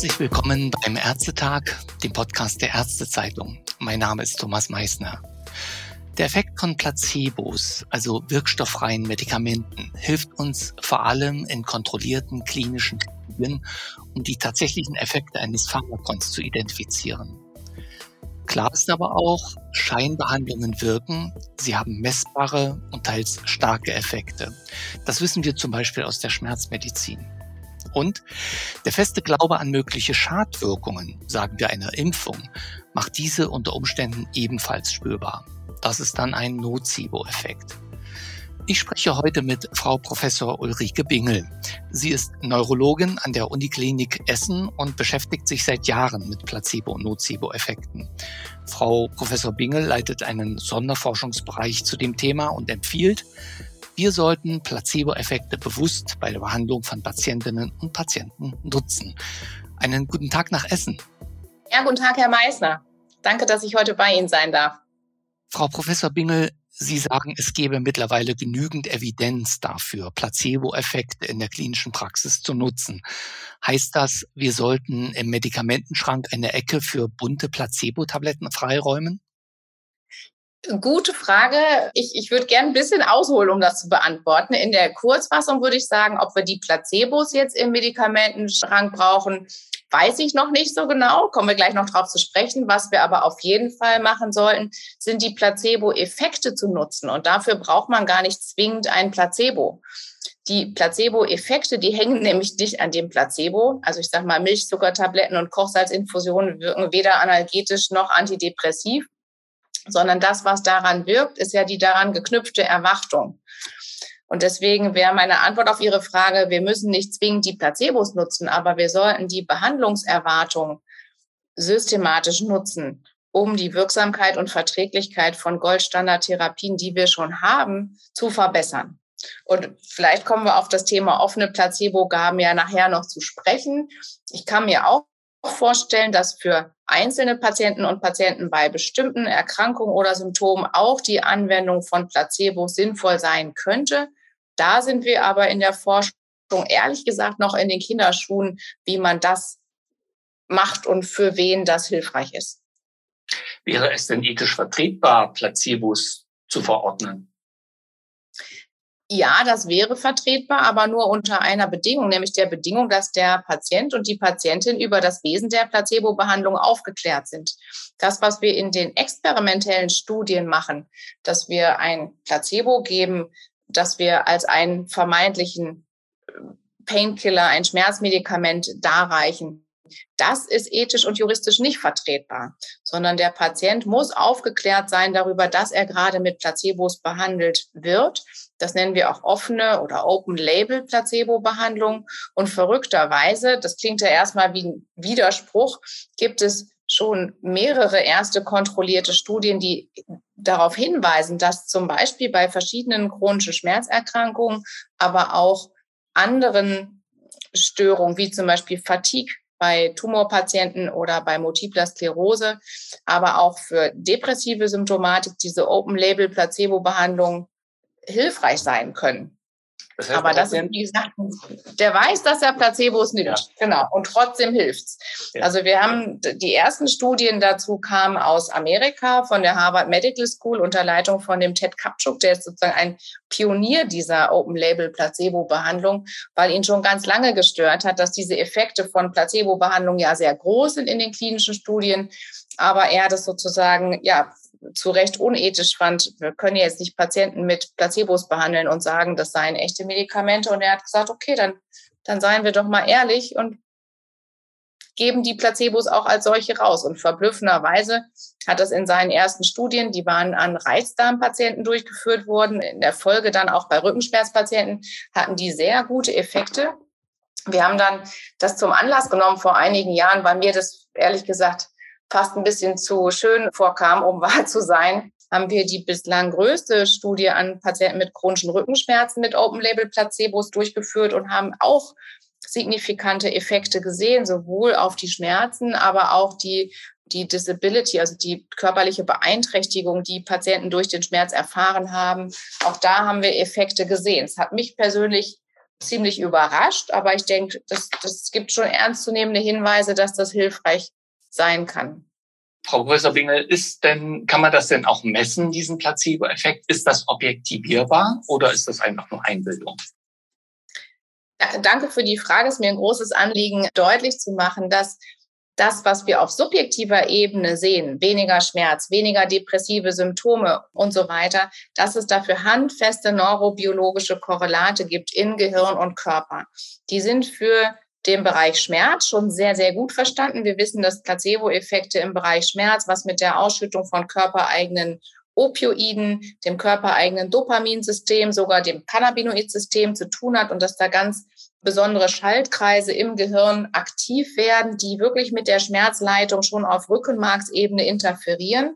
Herzlich willkommen beim Ärztetag, dem Podcast der Ärztezeitung. Mein Name ist Thomas Meissner. Der Effekt von Placebos, also wirkstofffreien Medikamenten, hilft uns vor allem in kontrollierten klinischen Studien, um die tatsächlichen Effekte eines Pharmakons zu identifizieren. Klar ist aber auch, Scheinbehandlungen wirken, sie haben messbare und teils starke Effekte. Das wissen wir zum Beispiel aus der Schmerzmedizin. Und der feste Glaube an mögliche Schadwirkungen, sagen wir einer Impfung, macht diese unter Umständen ebenfalls spürbar. Das ist dann ein Nocebo-Effekt. Ich spreche heute mit Frau Professor Ulrike Bingel. Sie ist Neurologin an der Uniklinik Essen und beschäftigt sich seit Jahren mit Placebo- und Nocebo-Effekten. Frau Professor Bingel leitet einen Sonderforschungsbereich zu dem Thema und empfiehlt, wir sollten Placebo-Effekte bewusst bei der Behandlung von Patientinnen und Patienten nutzen. Einen guten Tag nach Essen. Ja, guten Tag, Herr Meissner. Danke, dass ich heute bei Ihnen sein darf. Frau Professor Bingel, Sie sagen, es gäbe mittlerweile genügend Evidenz dafür, Placebo-Effekte in der klinischen Praxis zu nutzen. Heißt das, wir sollten im Medikamentenschrank eine Ecke für bunte Placebo-Tabletten freiräumen? Gute Frage. Ich, ich würde gerne ein bisschen ausholen, um das zu beantworten. In der Kurzfassung würde ich sagen, ob wir die Placebos jetzt im Medikamentenschrank brauchen, weiß ich noch nicht so genau. Kommen wir gleich noch drauf zu sprechen. Was wir aber auf jeden Fall machen sollten, sind die Placebo-Effekte zu nutzen. Und dafür braucht man gar nicht zwingend ein Placebo. Die Placebo-Effekte, die hängen nämlich nicht an dem Placebo. Also ich sage mal, Milchzuckertabletten und Kochsalzinfusionen wirken weder analgetisch noch antidepressiv sondern das, was daran wirkt, ist ja die daran geknüpfte Erwartung. Und deswegen wäre meine Antwort auf Ihre Frage, wir müssen nicht zwingend die Placebos nutzen, aber wir sollten die Behandlungserwartung systematisch nutzen, um die Wirksamkeit und Verträglichkeit von Goldstandardtherapien, die wir schon haben, zu verbessern. Und vielleicht kommen wir auf das Thema offene Placebo-Gaben ja nachher noch zu sprechen. Ich kann mir auch vorstellen, dass für einzelne Patienten und Patienten bei bestimmten Erkrankungen oder Symptomen auch die Anwendung von Placebo sinnvoll sein könnte. Da sind wir aber in der Forschung ehrlich gesagt noch in den Kinderschuhen, wie man das macht und für wen das hilfreich ist. Wäre es denn ethisch vertretbar, Placebos zu verordnen? Ja, das wäre vertretbar, aber nur unter einer Bedingung, nämlich der Bedingung, dass der Patient und die Patientin über das Wesen der Placebo-Behandlung aufgeklärt sind. Das, was wir in den experimentellen Studien machen, dass wir ein Placebo geben, dass wir als einen vermeintlichen äh, Painkiller, ein Schmerzmedikament darreichen, das ist ethisch und juristisch nicht vertretbar, sondern der Patient muss aufgeklärt sein darüber, dass er gerade mit Placebos behandelt wird. Das nennen wir auch offene oder Open-Label-Placebo-Behandlung. Und verrückterweise, das klingt ja erstmal wie ein Widerspruch, gibt es schon mehrere erste kontrollierte Studien, die darauf hinweisen, dass zum Beispiel bei verschiedenen chronischen Schmerzerkrankungen, aber auch anderen Störungen wie zum Beispiel Fatigue bei Tumorpatienten oder bei multipler Sklerose, aber auch für depressive Symptomatik diese Open-Label-Placebo-Behandlung hilfreich sein können. Das heißt, aber das ist, wie gesagt, der weiß, dass er Placebos nimmt. Ja. Genau. Und trotzdem hilft's. Ja. Also wir haben die ersten Studien dazu kamen aus Amerika von der Harvard Medical School unter Leitung von dem Ted Kapchuk, der ist sozusagen ein Pionier dieser Open Label Placebo Behandlung, weil ihn schon ganz lange gestört hat, dass diese Effekte von Placebo Behandlung ja sehr groß sind in den klinischen Studien. Aber er das sozusagen, ja, zu Recht unethisch fand, wir können jetzt nicht Patienten mit Placebos behandeln und sagen, das seien echte Medikamente. Und er hat gesagt, okay, dann, dann seien wir doch mal ehrlich und geben die Placebos auch als solche raus. Und verblüffenderweise hat das in seinen ersten Studien, die waren an Reizdarmpatienten durchgeführt worden, in der Folge dann auch bei Rückenschmerzpatienten, hatten die sehr gute Effekte. Wir haben dann das zum Anlass genommen vor einigen Jahren, weil mir das ehrlich gesagt fast ein bisschen zu schön vorkam, um wahr zu sein, haben wir die bislang größte Studie an Patienten mit chronischen Rückenschmerzen mit Open-Label-Placebos durchgeführt und haben auch signifikante Effekte gesehen, sowohl auf die Schmerzen, aber auch die, die Disability, also die körperliche Beeinträchtigung, die Patienten durch den Schmerz erfahren haben. Auch da haben wir Effekte gesehen. Es hat mich persönlich ziemlich überrascht, aber ich denke, das, das gibt schon ernstzunehmende Hinweise, dass das hilfreich sein kann. Frau Professor Bingel, ist denn, kann man das denn auch messen, diesen Placebo-Effekt? Ist das objektivierbar oder ist das einfach nur Einbildung? Danke für die Frage. Es ist mir ein großes Anliegen, deutlich zu machen, dass das, was wir auf subjektiver Ebene sehen, weniger Schmerz, weniger depressive Symptome und so weiter, dass es dafür handfeste neurobiologische Korrelate gibt in Gehirn und Körper. Die sind für den Bereich Schmerz schon sehr, sehr gut verstanden. Wir wissen, dass Placebo-Effekte im Bereich Schmerz, was mit der Ausschüttung von körpereigenen Opioiden, dem körpereigenen Dopaminsystem, sogar dem Cannabinoid-System zu tun hat und dass da ganz besondere Schaltkreise im Gehirn aktiv werden, die wirklich mit der Schmerzleitung schon auf Rückenmarksebene interferieren.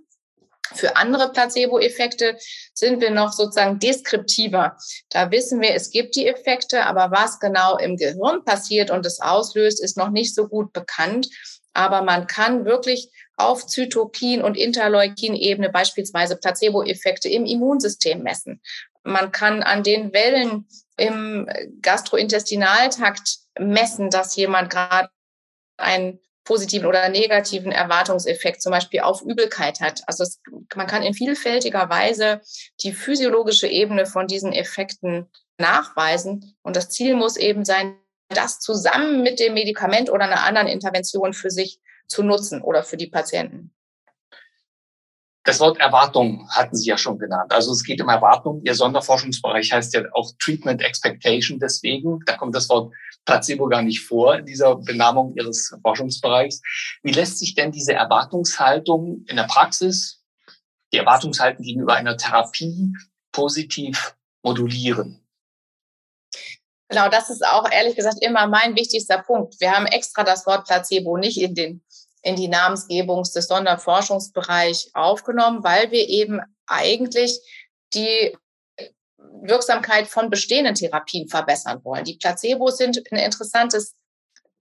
Für andere Placebo-Effekte sind wir noch sozusagen deskriptiver. Da wissen wir, es gibt die Effekte, aber was genau im Gehirn passiert und es auslöst, ist noch nicht so gut bekannt. Aber man kann wirklich auf Zytokin- und Interleukin-Ebene beispielsweise Placebo-Effekte im Immunsystem messen. Man kann an den Wellen im Gastrointestinaltakt messen, dass jemand gerade einen positiven oder negativen Erwartungseffekt zum Beispiel auf Übelkeit hat. Also es, man kann in vielfältiger Weise die physiologische Ebene von diesen Effekten nachweisen. Und das Ziel muss eben sein, das zusammen mit dem Medikament oder einer anderen Intervention für sich zu nutzen oder für die Patienten. Das Wort Erwartung hatten Sie ja schon genannt. Also es geht um Erwartung. Ihr Sonderforschungsbereich heißt ja auch Treatment Expectation. Deswegen, da kommt das Wort Placebo gar nicht vor in dieser Benamung Ihres Forschungsbereichs. Wie lässt sich denn diese Erwartungshaltung in der Praxis, die Erwartungshaltung gegenüber einer Therapie positiv modulieren? Genau, das ist auch ehrlich gesagt immer mein wichtigster Punkt. Wir haben extra das Wort Placebo nicht in den in die Namensgebung des Sonderforschungsbereich aufgenommen, weil wir eben eigentlich die Wirksamkeit von bestehenden Therapien verbessern wollen. Die Placebos sind ein interessantes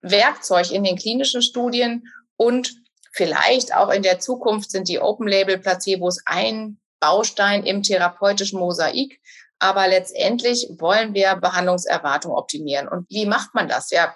Werkzeug in den klinischen Studien und vielleicht auch in der Zukunft sind die Open-Label-Placebos ein Baustein im therapeutischen Mosaik. Aber letztendlich wollen wir Behandlungserwartung optimieren. Und wie macht man das? Ja,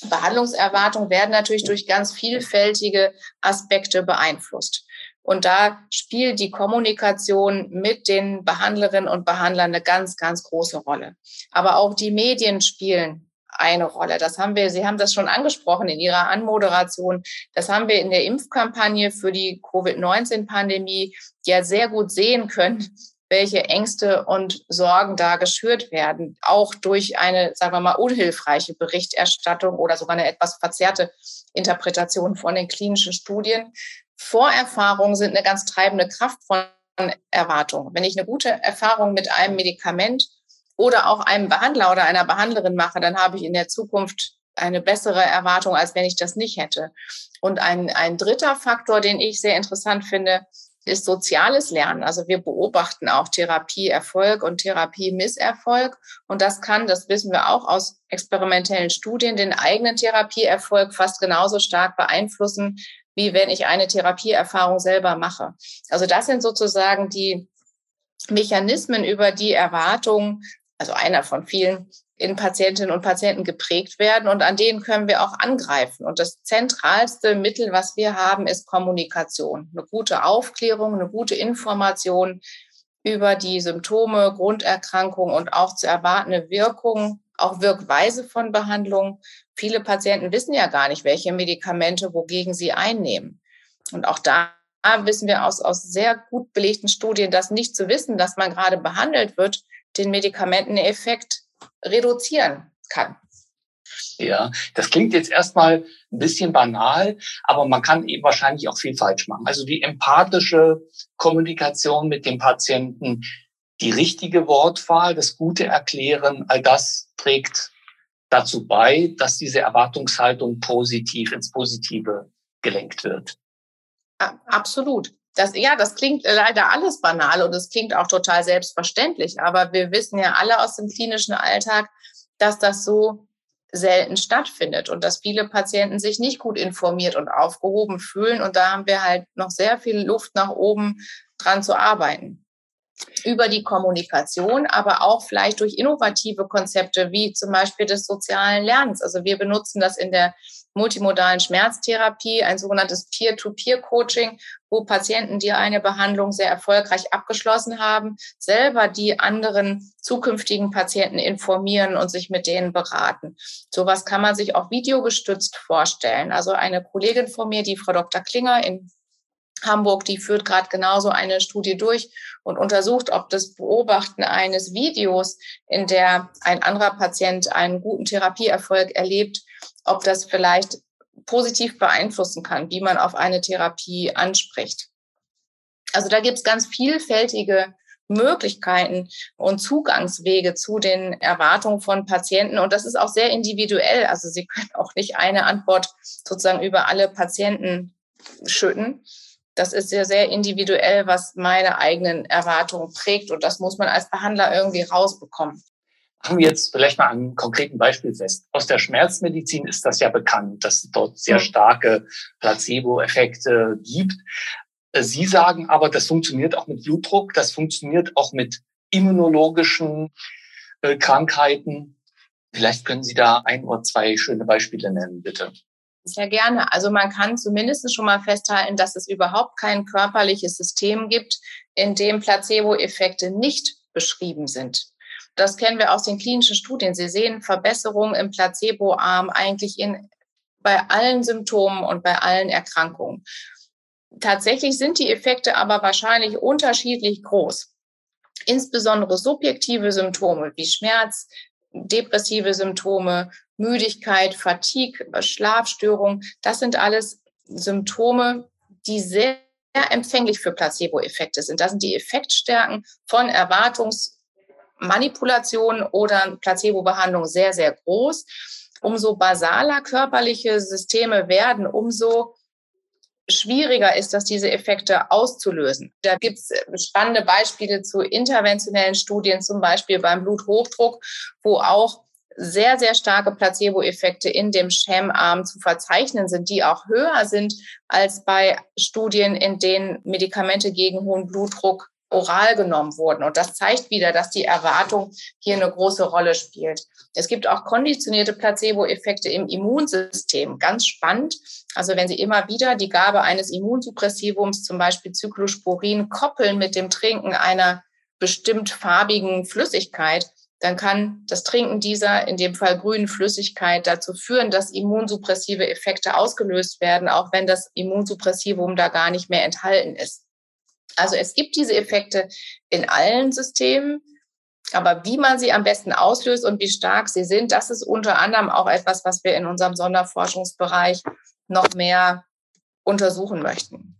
Behandlungserwartungen werden natürlich durch ganz vielfältige Aspekte beeinflusst. Und da spielt die Kommunikation mit den Behandlerinnen und Behandlern eine ganz, ganz große Rolle. Aber auch die Medien spielen eine Rolle. Das haben wir, Sie haben das schon angesprochen in Ihrer Anmoderation. Das haben wir in der Impfkampagne für die Covid-19-Pandemie ja sehr gut sehen können, welche Ängste und Sorgen da geschürt werden, auch durch eine, sagen wir mal, unhilfreiche Berichterstattung oder sogar eine etwas verzerrte Interpretation von den klinischen Studien. Vorerfahrungen sind eine ganz treibende Kraft von Erwartungen. Wenn ich eine gute Erfahrung mit einem Medikament oder auch einem Behandler oder einer Behandlerin mache, dann habe ich in der Zukunft eine bessere Erwartung, als wenn ich das nicht hätte. Und ein, ein dritter Faktor, den ich sehr interessant finde, ist soziales Lernen. Also wir beobachten auch Therapieerfolg und Therapiemisserfolg. Und das kann, das wissen wir auch aus experimentellen Studien, den eigenen Therapieerfolg fast genauso stark beeinflussen, wie wenn ich eine Therapieerfahrung selber mache. Also das sind sozusagen die Mechanismen, über die Erwartungen, also einer von vielen, in Patientinnen und Patienten geprägt werden und an denen können wir auch angreifen. Und das zentralste Mittel, was wir haben, ist Kommunikation. Eine gute Aufklärung, eine gute Information über die Symptome, Grunderkrankungen und auch zu erwartende Wirkung, auch Wirkweise von Behandlung. Viele Patienten wissen ja gar nicht, welche Medikamente wogegen sie einnehmen. Und auch da wissen wir aus, aus sehr gut belegten Studien, dass nicht zu wissen, dass man gerade behandelt wird, den Medikamenteneffekt reduzieren kann. Ja, das klingt jetzt erstmal ein bisschen banal, aber man kann eben wahrscheinlich auch viel falsch machen. Also die empathische Kommunikation mit dem Patienten, die richtige Wortwahl, das gute Erklären, all das trägt dazu bei, dass diese Erwartungshaltung positiv ins Positive gelenkt wird. Absolut. Das, ja, das klingt leider alles banal und es klingt auch total selbstverständlich. Aber wir wissen ja alle aus dem klinischen Alltag, dass das so selten stattfindet und dass viele Patienten sich nicht gut informiert und aufgehoben fühlen. Und da haben wir halt noch sehr viel Luft nach oben dran zu arbeiten. über die Kommunikation, aber auch vielleicht durch innovative Konzepte wie zum Beispiel des sozialen Lernens. Also wir benutzen das in der multimodalen Schmerztherapie, ein sogenanntes Peer-to-Peer-Coaching, wo Patienten, die eine Behandlung sehr erfolgreich abgeschlossen haben, selber die anderen zukünftigen Patienten informieren und sich mit denen beraten. Sowas kann man sich auch videogestützt vorstellen. Also eine Kollegin von mir, die Frau Dr. Klinger in Hamburg, die führt gerade genauso eine Studie durch und untersucht, ob das Beobachten eines Videos, in der ein anderer Patient einen guten Therapieerfolg erlebt, ob das vielleicht positiv beeinflussen kann, wie man auf eine Therapie anspricht. Also da gibt es ganz vielfältige Möglichkeiten und Zugangswege zu den Erwartungen von Patienten. Und das ist auch sehr individuell. Also Sie können auch nicht eine Antwort sozusagen über alle Patienten schütten das ist sehr, sehr individuell, was meine eigenen Erwartungen prägt. Und das muss man als Behandler irgendwie rausbekommen. Machen wir jetzt vielleicht mal einen konkreten Beispiel fest. Aus der Schmerzmedizin ist das ja bekannt, dass es dort sehr starke Placebo-Effekte gibt. Sie sagen aber, das funktioniert auch mit Blutdruck, das funktioniert auch mit immunologischen äh, Krankheiten. Vielleicht können Sie da ein oder zwei schöne Beispiele nennen, bitte. Sehr gerne. Also man kann zumindest schon mal festhalten, dass es überhaupt kein körperliches System gibt, in dem Placebo-Effekte nicht beschrieben sind. Das kennen wir aus den klinischen Studien. Sie sehen Verbesserungen im Placebo-Arm eigentlich in, bei allen Symptomen und bei allen Erkrankungen. Tatsächlich sind die Effekte aber wahrscheinlich unterschiedlich groß. Insbesondere subjektive Symptome wie Schmerz, depressive Symptome, Müdigkeit, Fatigue, Schlafstörung, das sind alles Symptome, die sehr empfänglich für Placebo-Effekte sind. Das sind die Effektstärken von Erwartungsmanipulationen oder Placebo-Behandlung sehr, sehr groß. Umso basaler körperliche Systeme werden, umso schwieriger ist das, diese Effekte auszulösen. Da gibt es spannende Beispiele zu interventionellen Studien, zum Beispiel beim Bluthochdruck, wo auch sehr, sehr starke Placebo-Effekte in dem Schemarm zu verzeichnen sind, die auch höher sind als bei Studien, in denen Medikamente gegen hohen Blutdruck oral genommen wurden. Und das zeigt wieder, dass die Erwartung hier eine große Rolle spielt. Es gibt auch konditionierte Placebo-Effekte im Immunsystem. Ganz spannend. Also wenn Sie immer wieder die Gabe eines Immunsuppressivums, zum Beispiel Cyclosporin, koppeln mit dem Trinken einer bestimmt farbigen Flüssigkeit, dann kann das Trinken dieser, in dem Fall grünen Flüssigkeit, dazu führen, dass immunsuppressive Effekte ausgelöst werden, auch wenn das Immunsuppressivum da gar nicht mehr enthalten ist. Also es gibt diese Effekte in allen Systemen, aber wie man sie am besten auslöst und wie stark sie sind, das ist unter anderem auch etwas, was wir in unserem Sonderforschungsbereich noch mehr untersuchen möchten.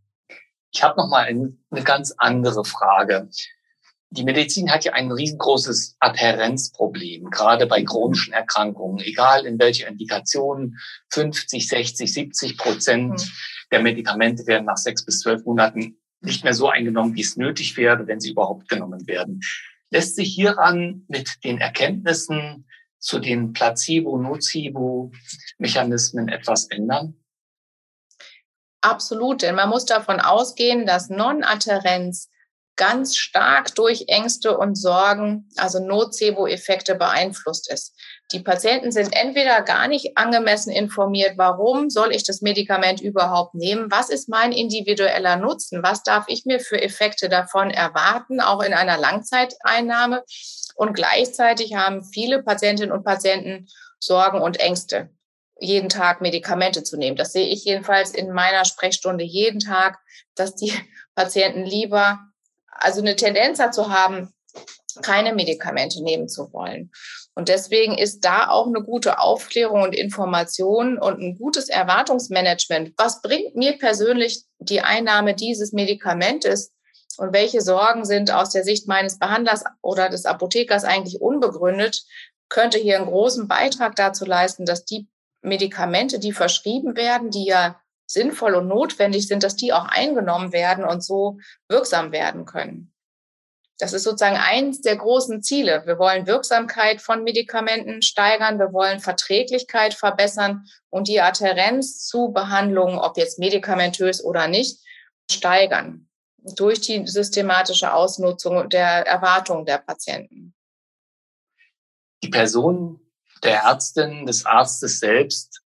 Ich habe noch mal eine ganz andere Frage. Die Medizin hat ja ein riesengroßes Adhärenzproblem, gerade bei chronischen Erkrankungen, egal in welcher Indikation, 50, 60, 70 Prozent hm. der Medikamente werden nach sechs bis zwölf Monaten nicht mehr so eingenommen, wie es nötig wäre, wenn sie überhaupt genommen werden. Lässt sich hieran mit den Erkenntnissen zu den Placebo-Nocebo-Mechanismen etwas ändern? Absolut, denn man muss davon ausgehen, dass Non-Adherenz ganz stark durch Ängste und Sorgen, also Nocebo-Effekte beeinflusst ist. Die Patienten sind entweder gar nicht angemessen informiert, warum soll ich das Medikament überhaupt nehmen? Was ist mein individueller Nutzen? Was darf ich mir für Effekte davon erwarten, auch in einer Langzeiteinnahme? Und gleichzeitig haben viele Patientinnen und Patienten Sorgen und Ängste, jeden Tag Medikamente zu nehmen. Das sehe ich jedenfalls in meiner Sprechstunde jeden Tag, dass die Patienten lieber also eine Tendenz dazu haben, keine Medikamente nehmen zu wollen. Und deswegen ist da auch eine gute Aufklärung und Information und ein gutes Erwartungsmanagement. Was bringt mir persönlich die Einnahme dieses Medikamentes und welche Sorgen sind aus der Sicht meines Behandlers oder des Apothekers eigentlich unbegründet, könnte hier einen großen Beitrag dazu leisten, dass die Medikamente, die verschrieben werden, die ja sinnvoll und notwendig sind, dass die auch eingenommen werden und so wirksam werden können. Das ist sozusagen eins der großen Ziele. Wir wollen Wirksamkeit von Medikamenten steigern, wir wollen Verträglichkeit verbessern und die Adherenz zu Behandlungen, ob jetzt medikamentös oder nicht, steigern. durch die systematische Ausnutzung der Erwartungen der Patienten. Die Person der Ärztin, des Arztes selbst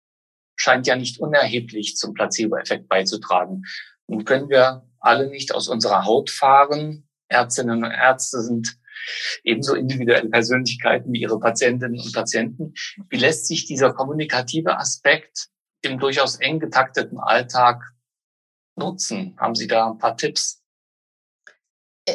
scheint ja nicht unerheblich zum Placebo-Effekt beizutragen. Nun können wir alle nicht aus unserer Haut fahren. Ärztinnen und Ärzte sind ebenso individuelle Persönlichkeiten wie ihre Patientinnen und Patienten. Wie lässt sich dieser kommunikative Aspekt im durchaus eng getakteten Alltag nutzen? Haben Sie da ein paar Tipps?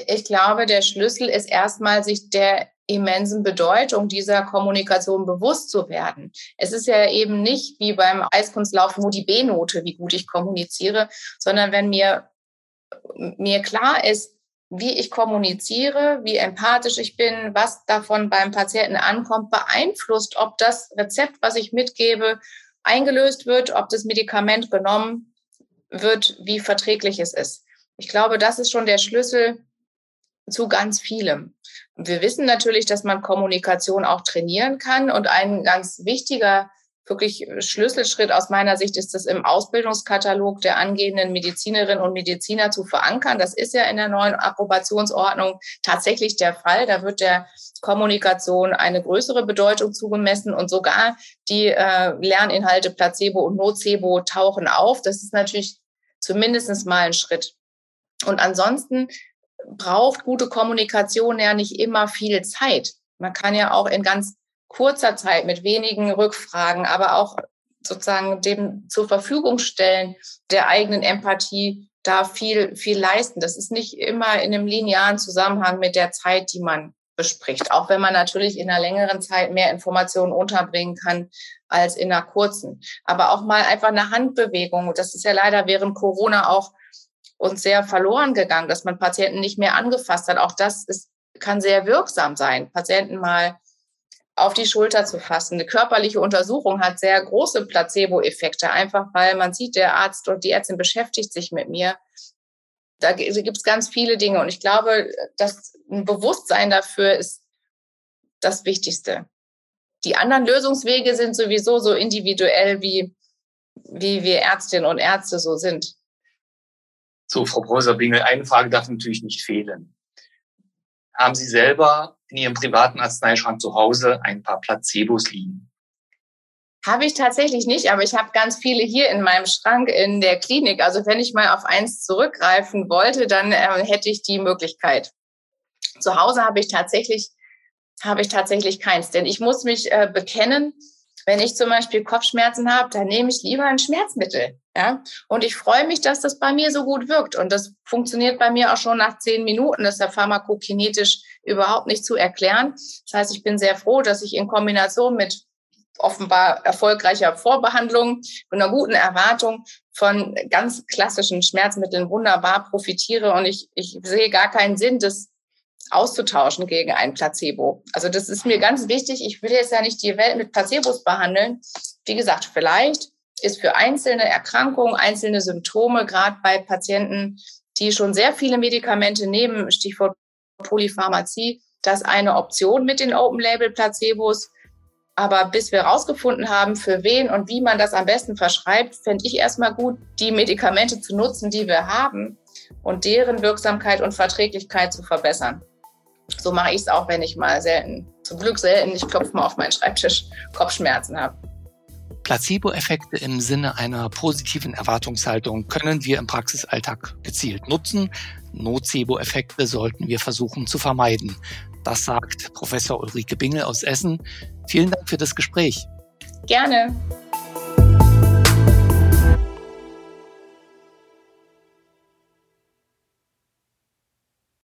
Ich glaube, der Schlüssel ist erstmal, sich der immensen Bedeutung dieser Kommunikation bewusst zu werden. Es ist ja eben nicht wie beim Eiskunstlauf nur die B-Note, wie gut ich kommuniziere, sondern wenn mir, mir klar ist, wie ich kommuniziere, wie empathisch ich bin, was davon beim Patienten ankommt, beeinflusst, ob das Rezept, was ich mitgebe, eingelöst wird, ob das Medikament genommen wird, wie verträglich es ist. Ich glaube, das ist schon der Schlüssel zu ganz vielem. Wir wissen natürlich, dass man Kommunikation auch trainieren kann und ein ganz wichtiger wirklich Schlüsselschritt aus meiner Sicht ist es im Ausbildungskatalog der angehenden Medizinerinnen und Mediziner zu verankern. Das ist ja in der neuen Approbationsordnung tatsächlich der Fall. Da wird der Kommunikation eine größere Bedeutung zugemessen und sogar die äh, Lerninhalte Placebo und Nocebo tauchen auf. Das ist natürlich zumindest mal ein Schritt. Und ansonsten braucht gute Kommunikation ja nicht immer viel Zeit. Man kann ja auch in ganz kurzer Zeit mit wenigen Rückfragen, aber auch sozusagen dem zur Verfügung stellen der eigenen Empathie da viel, viel leisten. Das ist nicht immer in einem linearen Zusammenhang mit der Zeit, die man bespricht. Auch wenn man natürlich in einer längeren Zeit mehr Informationen unterbringen kann als in einer kurzen. Aber auch mal einfach eine Handbewegung. Das ist ja leider während Corona auch uns sehr verloren gegangen, dass man Patienten nicht mehr angefasst hat. Auch das ist, kann sehr wirksam sein. Patienten mal auf die Schulter zu fassen. Eine körperliche Untersuchung hat sehr große Placebo-Effekte, einfach weil man sieht, der Arzt und die Ärztin beschäftigt sich mit mir. Da gibt es ganz viele Dinge und ich glaube, dass ein Bewusstsein dafür ist das Wichtigste. Die anderen Lösungswege sind sowieso so individuell, wie, wie wir Ärztinnen und Ärzte so sind. So, Frau Professor-Bingel, eine Frage darf natürlich nicht fehlen. Haben Sie selber in Ihrem privaten Arzneischrank zu Hause ein paar Placebos liegen? Habe ich tatsächlich nicht, aber ich habe ganz viele hier in meinem Schrank in der Klinik. Also wenn ich mal auf eins zurückgreifen wollte, dann äh, hätte ich die Möglichkeit. Zu Hause habe ich tatsächlich habe ich tatsächlich keins, denn ich muss mich äh, bekennen, wenn ich zum Beispiel Kopfschmerzen habe, dann nehme ich lieber ein Schmerzmittel. Ja? Und ich freue mich, dass das bei mir so gut wirkt. Und das funktioniert bei mir auch schon nach zehn Minuten. Das ist ja pharmakokinetisch überhaupt nicht zu erklären. Das heißt, ich bin sehr froh, dass ich in Kombination mit offenbar erfolgreicher Vorbehandlung und einer guten Erwartung von ganz klassischen Schmerzmitteln wunderbar profitiere. Und ich, ich sehe gar keinen Sinn, das auszutauschen gegen ein Placebo. Also das ist mir ganz wichtig. Ich will jetzt ja nicht die Welt mit Placebos behandeln. Wie gesagt, vielleicht ist für einzelne Erkrankungen, einzelne Symptome, gerade bei Patienten, die schon sehr viele Medikamente nehmen, Stichwort Polypharmazie, das eine Option mit den Open-Label-Placebos. Aber bis wir herausgefunden haben, für wen und wie man das am besten verschreibt, fände ich erstmal gut, die Medikamente zu nutzen, die wir haben und deren Wirksamkeit und Verträglichkeit zu verbessern. So mache ich es auch, wenn ich mal selten, zum Glück selten, ich klopfe mal auf meinen Schreibtisch, Kopfschmerzen habe. Placebo-Effekte im Sinne einer positiven Erwartungshaltung können wir im Praxisalltag gezielt nutzen. Nocebo-Effekte sollten wir versuchen zu vermeiden. Das sagt Professor Ulrike Bingel aus Essen. Vielen Dank für das Gespräch. Gerne.